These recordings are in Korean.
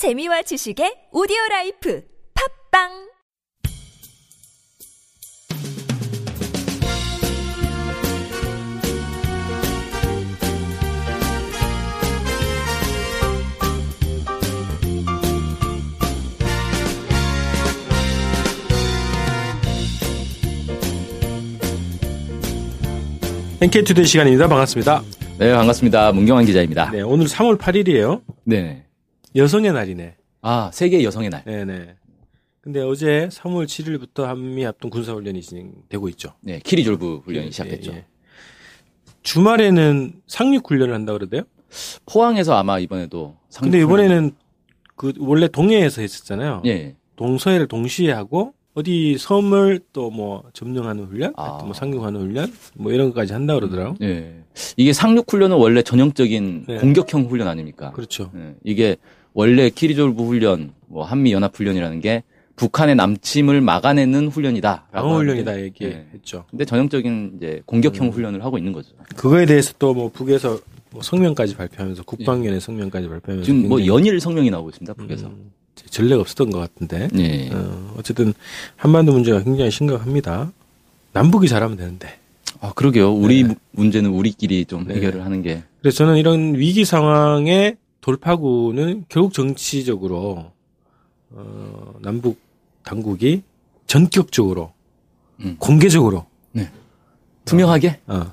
재미와 지식의 오디오 라이프 팝빵 NK투데이 시간입니다. 반갑습니다. 네, 반갑습니다. 문경환 기자입니다. 네, 오늘 3월 8일이에요. 네. 여성의 날이네. 아, 세계 여성의 날. 네네. 근데 어제 3월 7일부터 한미 합동 군사훈련이 진행되고 있죠. 네, 키리졸브 훈련이 예, 시작됐죠. 예, 예. 주말에는 상륙 훈련을 한다 그러대요? 포항에서 아마 이번에도 상륙 근데 이번에는 그 원래 동해에서 했었잖아요. 예. 동서해를 동시에 하고 어디 섬을 또 뭐 점령하는 훈련, 아. 뭐 상륙하는 훈련, 뭐 이런 것까지 한다 그러더라고. 예. 이게 상륙 훈련은 원래 전형적인 네. 공격형 훈련 아닙니까? 그렇죠. 예. 이게 원래 키리졸브 훈련, 뭐 한미 연합 훈련이라는 게 북한의 남침을 막아내는 훈련이다. 방어 훈련이다 얘기했죠. 근데 전형적인 이제 공격형 음. 훈련을 하고 있는 거죠. 그거에 대해서 또 뭐 북에서 뭐 성명까지 발표하면서 국방위원회 성명까지 발표하면서 지금 뭐 연일 성명이 나오고 있습니다. 북에서. 음, 전례가 없었던 것 같은데. 예. 어, 어쨌든 한반도 문제가 굉장히 심각합니다. 남북이 잘하면 되는데. 아, 그러게요. 우리 네. 무- 문제는 우리끼리 좀 네. 해결을 하는 게 그래서 저는 이런 위기 상황의 돌파구는 결국 정치적으로 어, 남북 당국이 전격적으로 음. 공개적으로 투명하게 어,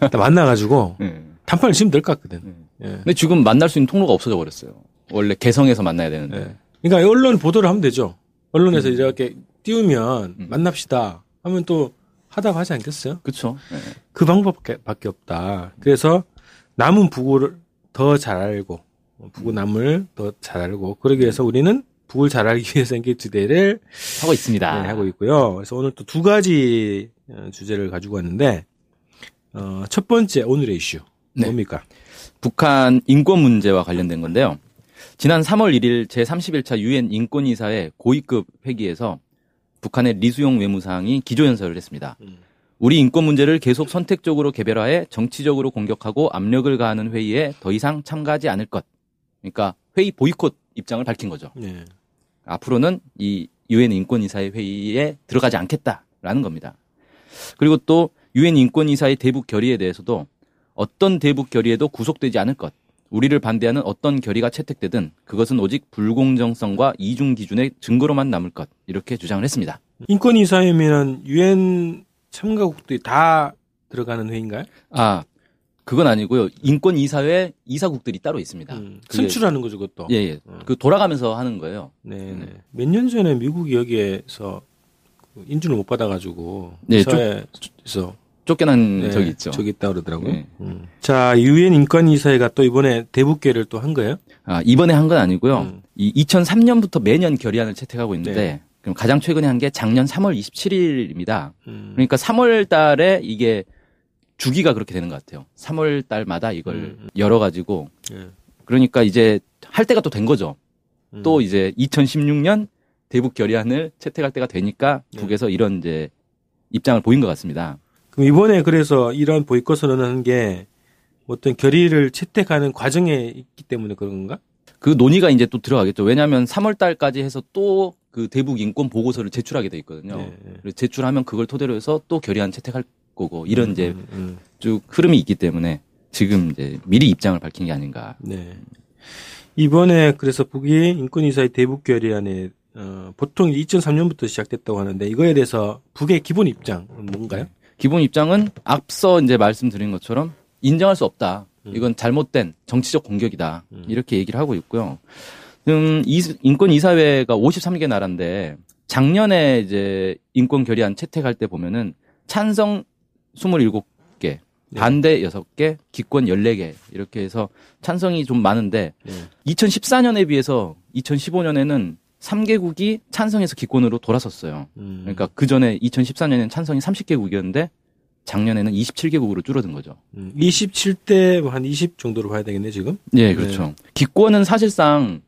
딱 만나가지고 예. 단판을 치면 될 것 같거든. 예. 근데 지금 만날 수 있는 통로가 없어져 버렸어요. 원래 개성에서 만나야 되는데. 예. 그러니까 언론 보도를 하면 되죠. 언론에서 이렇게 띄우면 음. 만납시다 하면 또 하다고 하지 않겠어요? 그렇죠. 그 방법밖에 밖에 없다. 그래서 남은 북을 더잘 알고 북은 남을 더 잘 알고 그러기 위해서 우리는 북을 잘 알기 위해서 NK Today를 하고 있습니다. 네, 하고 있고요. 그래서 오늘 또 두 가지 어, 주제를 가지고 왔는데 어, 첫 번째 오늘의 이슈 네. 뭡니까? 북한 인권 문제와 관련된 건데요. 지난 3월 1일 제31차 유엔 인권이사회 고위급 회기에서 북한의 리수용 외무상이 기조연설을 했습니다. 음. 우리 인권 문제를 계속 선택적으로 개별화해 정치적으로 공격하고 압력을 가하는 회의에 더 이상 참가하지 않을 것. 그러니까 회의 보이콧 입장을 밝힌 거죠. 네. 앞으로는 이 유엔 인권이사회 회의에 들어가지 않겠다라는 겁니다. 그리고 또 유엔 인권이사의 대북 결의에 대해서도 어떤 대북 결의에도 구속되지 않을 것. 우리를 반대하는 어떤 결의가 채택되든 그것은 오직 불공정성과 이중 기준의 증거로만 남을 것. 이렇게 주장을 했습니다. 인권이사회면 유엔 참가국들이 다 들어가는 회의인가요? 아, 그건 아니고요. 인권 이사회 이사국들이 따로 있습니다. 음, 선출하는 거죠, 그것도. 예, 예. 어. 그 돌아가면서 하는 거예요. 네, 음. 네. 몇 년 전에 미국이 여기에서 그 인준을 못 받아가지고 네, 사회에서 쫓겨난 네, 적이 있죠. 저기 있다 그러더라고요. 네. 음. 자, 유엔 인권 이사회가 또 이번에 대북계를 또 한 거예요? 아, 이번에 한 건 아니고요. 음. 이 2003년부터 매년 결의안을 채택하고 있는데 네. 그럼 가장 최근에 한 게 작년 3월 27일입니다. 음. 그러니까 3월 달에 이게 주기가 그렇게 되는 것 같아요. 3월 달마다 이걸 음, 음. 열어 가지고 예. 그러니까 이제 할 때가 또 된 거죠. 음. 또 이제 2016년 대북 결의안을 채택할 때가 되니까 네. 북에서 이런 이제 입장을 보인 것 같습니다. 그럼 이번에 그래서 이런 보이콧을 하는 게 어떤 결의를 채택하는 과정에 있기 때문에 그런 건가? 그 논의가 이제 또 들어가겠죠. 왜냐하면 3월 달까지 해서 또 그 대북 인권 보고서를 제출하게 돼 있거든요. 네, 네. 그래서 제출하면 그걸 토대로 해서 또 결의안 채택할 거고 이런 이제 음, 음. 쭉 흐름이 있기 때문에 지금 이제 미리 입장을 밝힌 게 아닌가. 네. 이번에 그래서 북이 인권이사회 대북 결의안에 어, 보통 2003년부터 시작됐다고 하는데 이거에 대해서 북의 기본 입장은 뭔가요? 기본 입장은 앞서 이제 말씀드린 것처럼 인정할 수 없다. 음. 이건 잘못된 정치적 공격이다. 음. 이렇게 얘기를 하고 있고요. 음, 이, 인권 이사회가 53개 나라인데 작년에 이제 인권 결의안 채택할 때 보면은 찬성 27개, 네. 반대 6개, 기권 14개 이렇게 해서 찬성이 좀 많은데 네. 2014년에 비해서 2015년에는 3개국이 찬성해서 기권으로 돌아섰어요. 음. 그러니까 그 전에 2014년에는 찬성이 30개국이었는데 작년에는 27개국으로 줄어든 거죠. 음, 27대 한20 정도로 봐야 되겠네 지금. 예, 그렇죠. 기권은 사실상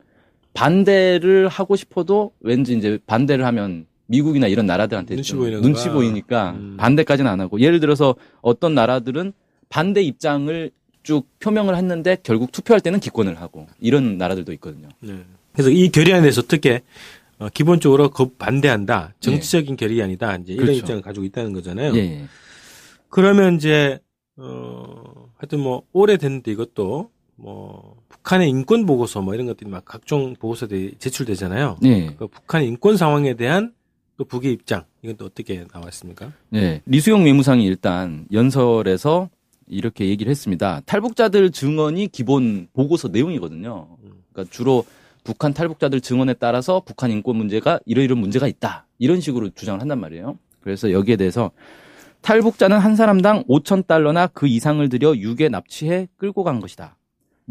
반대를 하고 싶어도 왠지 이제 반대를 하면 미국이나 이런 나라들한테 눈치 눈치. 보이니까 음. 반대까지는 안 하고 예를 들어서 어떤 나라들은 반대 입장을 쭉 표명을 했는데 결국 투표할 때는 기권을 하고 이런 나라들도 있거든요. 네. 그래서 이 결의안에 대해서 어떻게 어, 기본적으로 그 반대한다. 정치적인 결의안이다. 이제 이런 그렇죠. 입장을 가지고 있다는 거잖아요. 예, 예. 그러면 이제 어 하여튼 뭐 오래됐는데 이것도 뭐 북한의 인권 보고서 뭐 이런 것들이 막 각종 보고서들이 제출되잖아요. 예. 그 북한의 인권 상황에 대한 또 북의 입장 이건 또 어떻게 나왔습니까? 예. 리수용 외무상이 일단 연설에서 이렇게 얘기를 했습니다. 탈북자들 증언이 기본 보고서 내용이거든요. 그러니까 주로 북한 탈북자들 증언에 따라서 북한 인권 문제가 이러이런 문제가 있다. 이런 식으로 주장을 한단 말이에요. 그래서 여기에 대해서 탈북자는 한 사람당 5천 달러나 그 이상을 들여 유괴 납치해 끌고 간 것이다.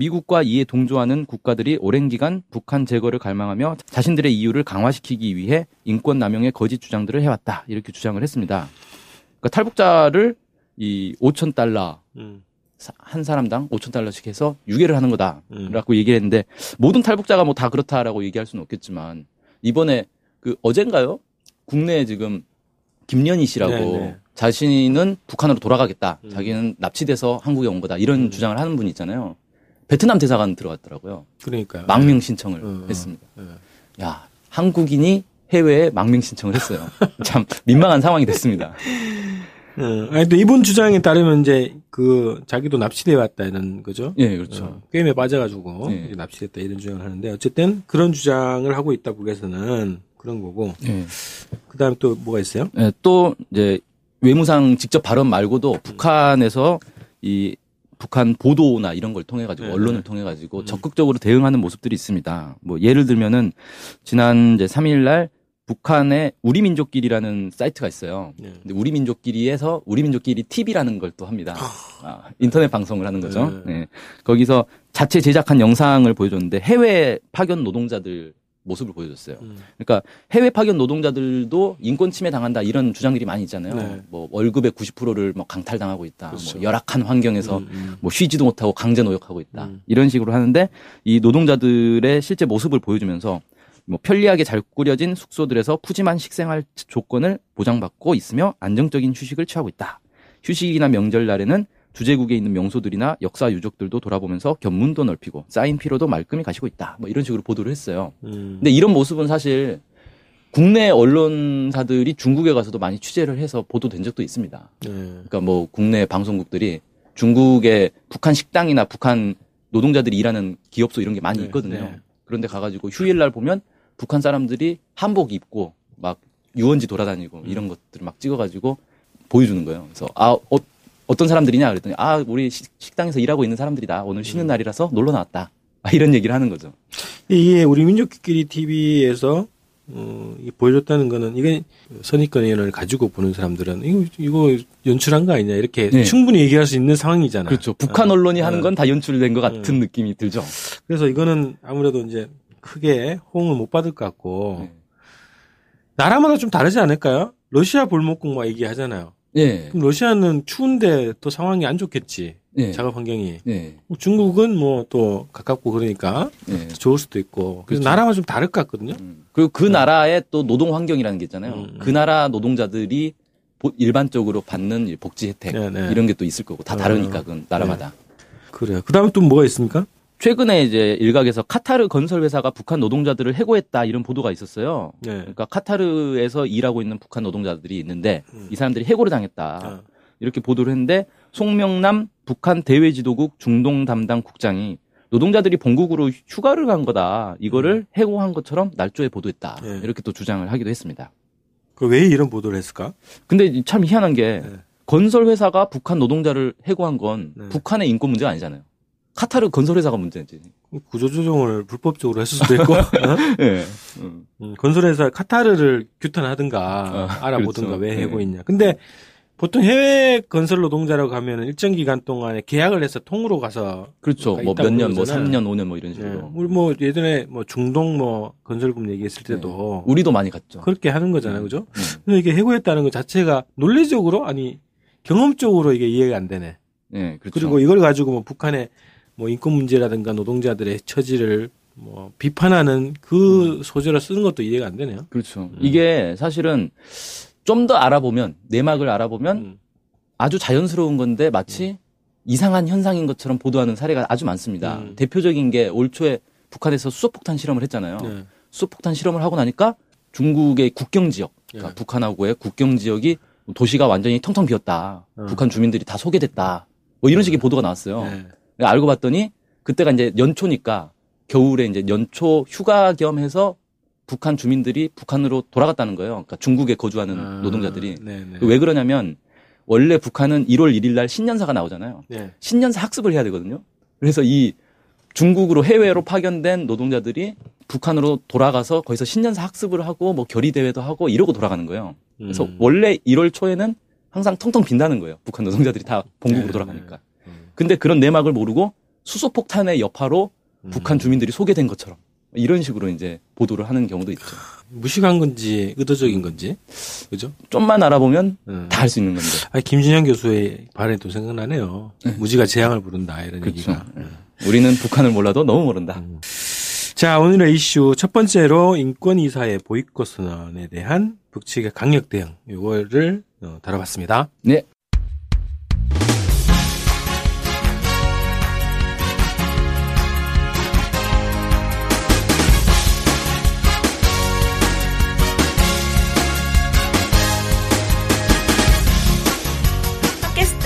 미국과 이에 동조하는 국가들이 오랜 기간 북한 제거를 갈망하며 자신들의 이유를 강화시키기 위해 인권 남용의 거짓 주장들을 해왔다. 이렇게 주장을 했습니다. 그러니까 탈북자를 이 5천 달러 음. 사- 한 사람당 5천 달러씩 해서 유괴를 하는 음. 거다라고 얘기를 했는데 모든 탈북자가 뭐 다 그렇다라고 얘기할 수는 없겠지만 이번에 그 어젠가요? 국내에 지금 김연희 씨라고 네, 네. 자신은 북한으로 돌아가겠다. 음. 자기는 납치돼서 한국에 온 거다. 이런 음. 주장을 하는 분이 있잖아요. 베트남 대사관 들어갔더라고요. 그러니까요. 망명 신청을 음, 음. 했습니다. 예. 야, 한국인이 해외에 망명 신청을 했어요. 참 민망한 상황이 됐습니다. 어, 아니 또 이분 주장에 따르면 이제 그 자기도 납치돼 왔다는 거죠. 예, 그렇죠. 어, 게임에 빠져가지고 예. 이렇게 납치됐다 이런 주장을 하는데 어쨌든 그런 주장을 하고 있다 북에서는 그런 거고 예. 그다음 또 뭐가 있어요? 예, 또 이제 외무상 직접 발언 말고도 북한에서 이 북한 보도나 이런 걸 통해 가지고 네, 언론을 네. 통해 가지고 적극적으로 대응하는 모습들이 있습니다. 뭐 예를 들면은 지난 이제 3일 날 북한의 우리 민족끼리라는 사이트가 있어요. 예. 근데 우리 민족끼리에서 우리 민족끼리 TV라는 걸 또 합니다. 아, 인터넷 방송을 하는 거죠. 네. 네. 거기서 자체 제작한 영상을 보여줬는데 해외 파견 노동자들 모습을 보여줬어요. 음. 그러니까 해외 파견 노동자들도 인권 침해 당한다 이런 주장들이 많이 있잖아요. 네. 뭐 월급의 90%를 뭐 강탈당하고 있다. 그렇죠. 뭐 열악한 환경에서 음, 음. 뭐 쉬지도 못하고 강제 노역하고 있다. 음. 이런 식으로 하는데 이 노동자들의 실제 모습을 보여주면서 뭐 편리하게 잘 꾸려진 숙소들에서 푸짐한 식생활 조건을 보장받고 있으며 안정적인 휴식을 취하고 있다. 휴식이나 명절날에는 주재국에 있는 명소들이나 역사 유적들도 돌아보면서 견문도 넓히고 쌓인 피로도 말끔히 가시고 있다. 뭐 이런 식으로 보도를 했어요. 음. 근데 이런 모습은 사실 국내 언론사들이 중국에 가서도 많이 취재를 해서 보도된 적도 있습니다. 네. 그러니까 뭐 국내 방송국들이 중국의 북한 식당이나 북한 노동자들이 일하는 기업소 이런 게 많이 네, 있거든요. 네. 그런데 가가지고 휴일날 보면 북한 사람들이 한복 입고 막 유원지 돌아다니고 이런 음. 것들을 막 찍어가지고 보여주는 거예요. 그래서 아 어, 떤 사람들이냐 그랬더니 아 우리 식- 식당에서 일하고 있는 사람들이다. 오늘 쉬는 음. 날이라서 놀러 나왔다. 아, 이런 얘기를 하는 거죠. 이게 우리 민족끼리 TV에서 어, 이 보여줬다는 거는 이게 선입견을 가지고 보는 사람들은 이거 이거 연출한 거 아니냐 이렇게 네. 충분히 얘기할 수 있는 상황이잖아. 그렇죠. 북한 어, 언론이 하는 어. 건다 연출된 것 같은 음. 느낌이 들죠. 그래서 이거는 아무래도 이제 크게 호응을 못 받을 것 같고 네. 나라마다 좀 다르지 않을까요? 러시아 볼목국 막 얘기하잖아요. 예. 그럼 러시아는 추운데 또 상황이 안 좋겠지. 예. 작업 환경이. 예. 중국은 뭐 또 가깝고 그러니까 예. 좋을 수도 있고. 그래서 그렇죠. 나라가 좀 다를 것 같거든요. 음. 그리고 그 나라의 또 노동 환경이라는 게 있잖아요. 음, 음. 그 나라 노동자들이 보- 일반적으로 받는 복지 혜택 네, 네. 이런 게 또 있을 거고 다 다르니까 그 나라마다. 그래요. 그 다음에 또 뭐가 있습니까? 최근에 이제 일각에서 카타르 건설 회사가 북한 노동자들을 해고했다 이런 보도가 있었어요. 네. 그러니까 카타르에서 일하고 있는 북한 노동자들이 있는데 음. 이 사람들이 해고를 당했다. 어. 이렇게 보도를 했는데 송명남 북한 대외지도국 중동 담당 국장이 노동자들이 본국으로 휴가를 간 거다. 이거를 해고한 것처럼 날조에 보도했다. 네. 이렇게 또 주장을 하기도 했습니다. 그 왜 이런 보도를 했을까? 근데 참 희한한 게 네. 건설 회사가 북한 노동자를 해고한 건 네. 북한의 인권 문제가 아니잖아요. 카타르 건설 회사가 문제지. 구조조정을 불법적으로 했을 수도 있고, 어? 예. 음. 음, 건설회사 카타르를 규탄하든가 어, 알아보든가 그렇죠. 왜 네. 해고했냐. 근데 보통 해외 건설 노동자라고 가면 일정 기간 동안에 계약을 해서 통으로 가서 그렇죠. 그러니까 뭐 있다고 몇 년, 뭐 그러잖아요. 3년, 5년 뭐 이런 네. 식으로. 우리 뭐 예전에 뭐 중동 뭐 건설금 얘기했을 때도 우리도 많이 갔죠. 그렇게 하는 거잖아요, 그죠? 음. 근데 이게 해고했다는 것 자체가 논리적으로 아니 경험적으로 이게 이해가 안 되네. 예, 그렇죠. 그리고 이걸 가지고 뭐 북한의 뭐 인권 문제라든가 노동자들의 처지를 뭐 비판하는 그 소재로 쓰는 것도 이해가 안 되네요. 그렇죠. 이게 사실은 좀 더 알아보면 내막을 알아보면 음. 아주 자연스러운 건데 마치 이상한 현상인 것처럼 보도하는 사례가 아주 많습니다. 음. 대표적인 게 올 초에 북한에서 수소폭탄 실험을 했잖아요. 네. 수소폭탄 실험을 하고 나니까 중국의 국경 지역, 그러니까 예. 북한하고의 국경 지역이 도시가 완전히 텅텅 비었다. 어. 북한 주민들이 다 소개됐다. 뭐 이런 식의 보도가 나왔어요. 네. 알고 봤더니 그때가 이제 연초니까 겨울에 이제 연초 휴가 겸 해서 북한 주민들이 북한으로 돌아갔다는 거예요. 그러니까 중국에 거주하는 아, 노동자들이. 네, 네. 왜 그러냐면 원래 북한은 1월 1일 날 신년사가 나오잖아요. 네. 신년사 학습을 해야 되거든요. 그래서 이 중국으로 해외로 파견된 노동자들이 북한으로 돌아가서 거기서 신년사 학습을 하고 뭐 결의 대회도 하고 이러고 돌아가는 거예요. 그래서 음. 원래 1월 초에는 항상 텅텅 빈다는 거예요. 북한 노동자들이 다 본국으로 네, 돌아가니까. 음. 근데 그런 내막을 모르고 수소폭탄의 여파로 음. 북한 주민들이 소개된 것처럼 이런 식으로 이제 보도를 하는 경우도 있죠. 무식한 건지 의도적인 건지 그죠? 좀만 알아보면 음. 다할 수 있는 건데. 아 김준영 교수의 발언이 또 생각나네요. 무지가 재앙을 부른다 이런 그렇죠. 얘기가. 음. 우리는 북한을 몰라도 너무 모른다. 자 오늘의 이슈 첫 번째로 인권 이사의 보이콧 선언에 대한 북측의 강력 대응 이거를 어, 다뤄봤습니다. 네.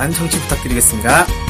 많은 청취 부탁드리겠습니다.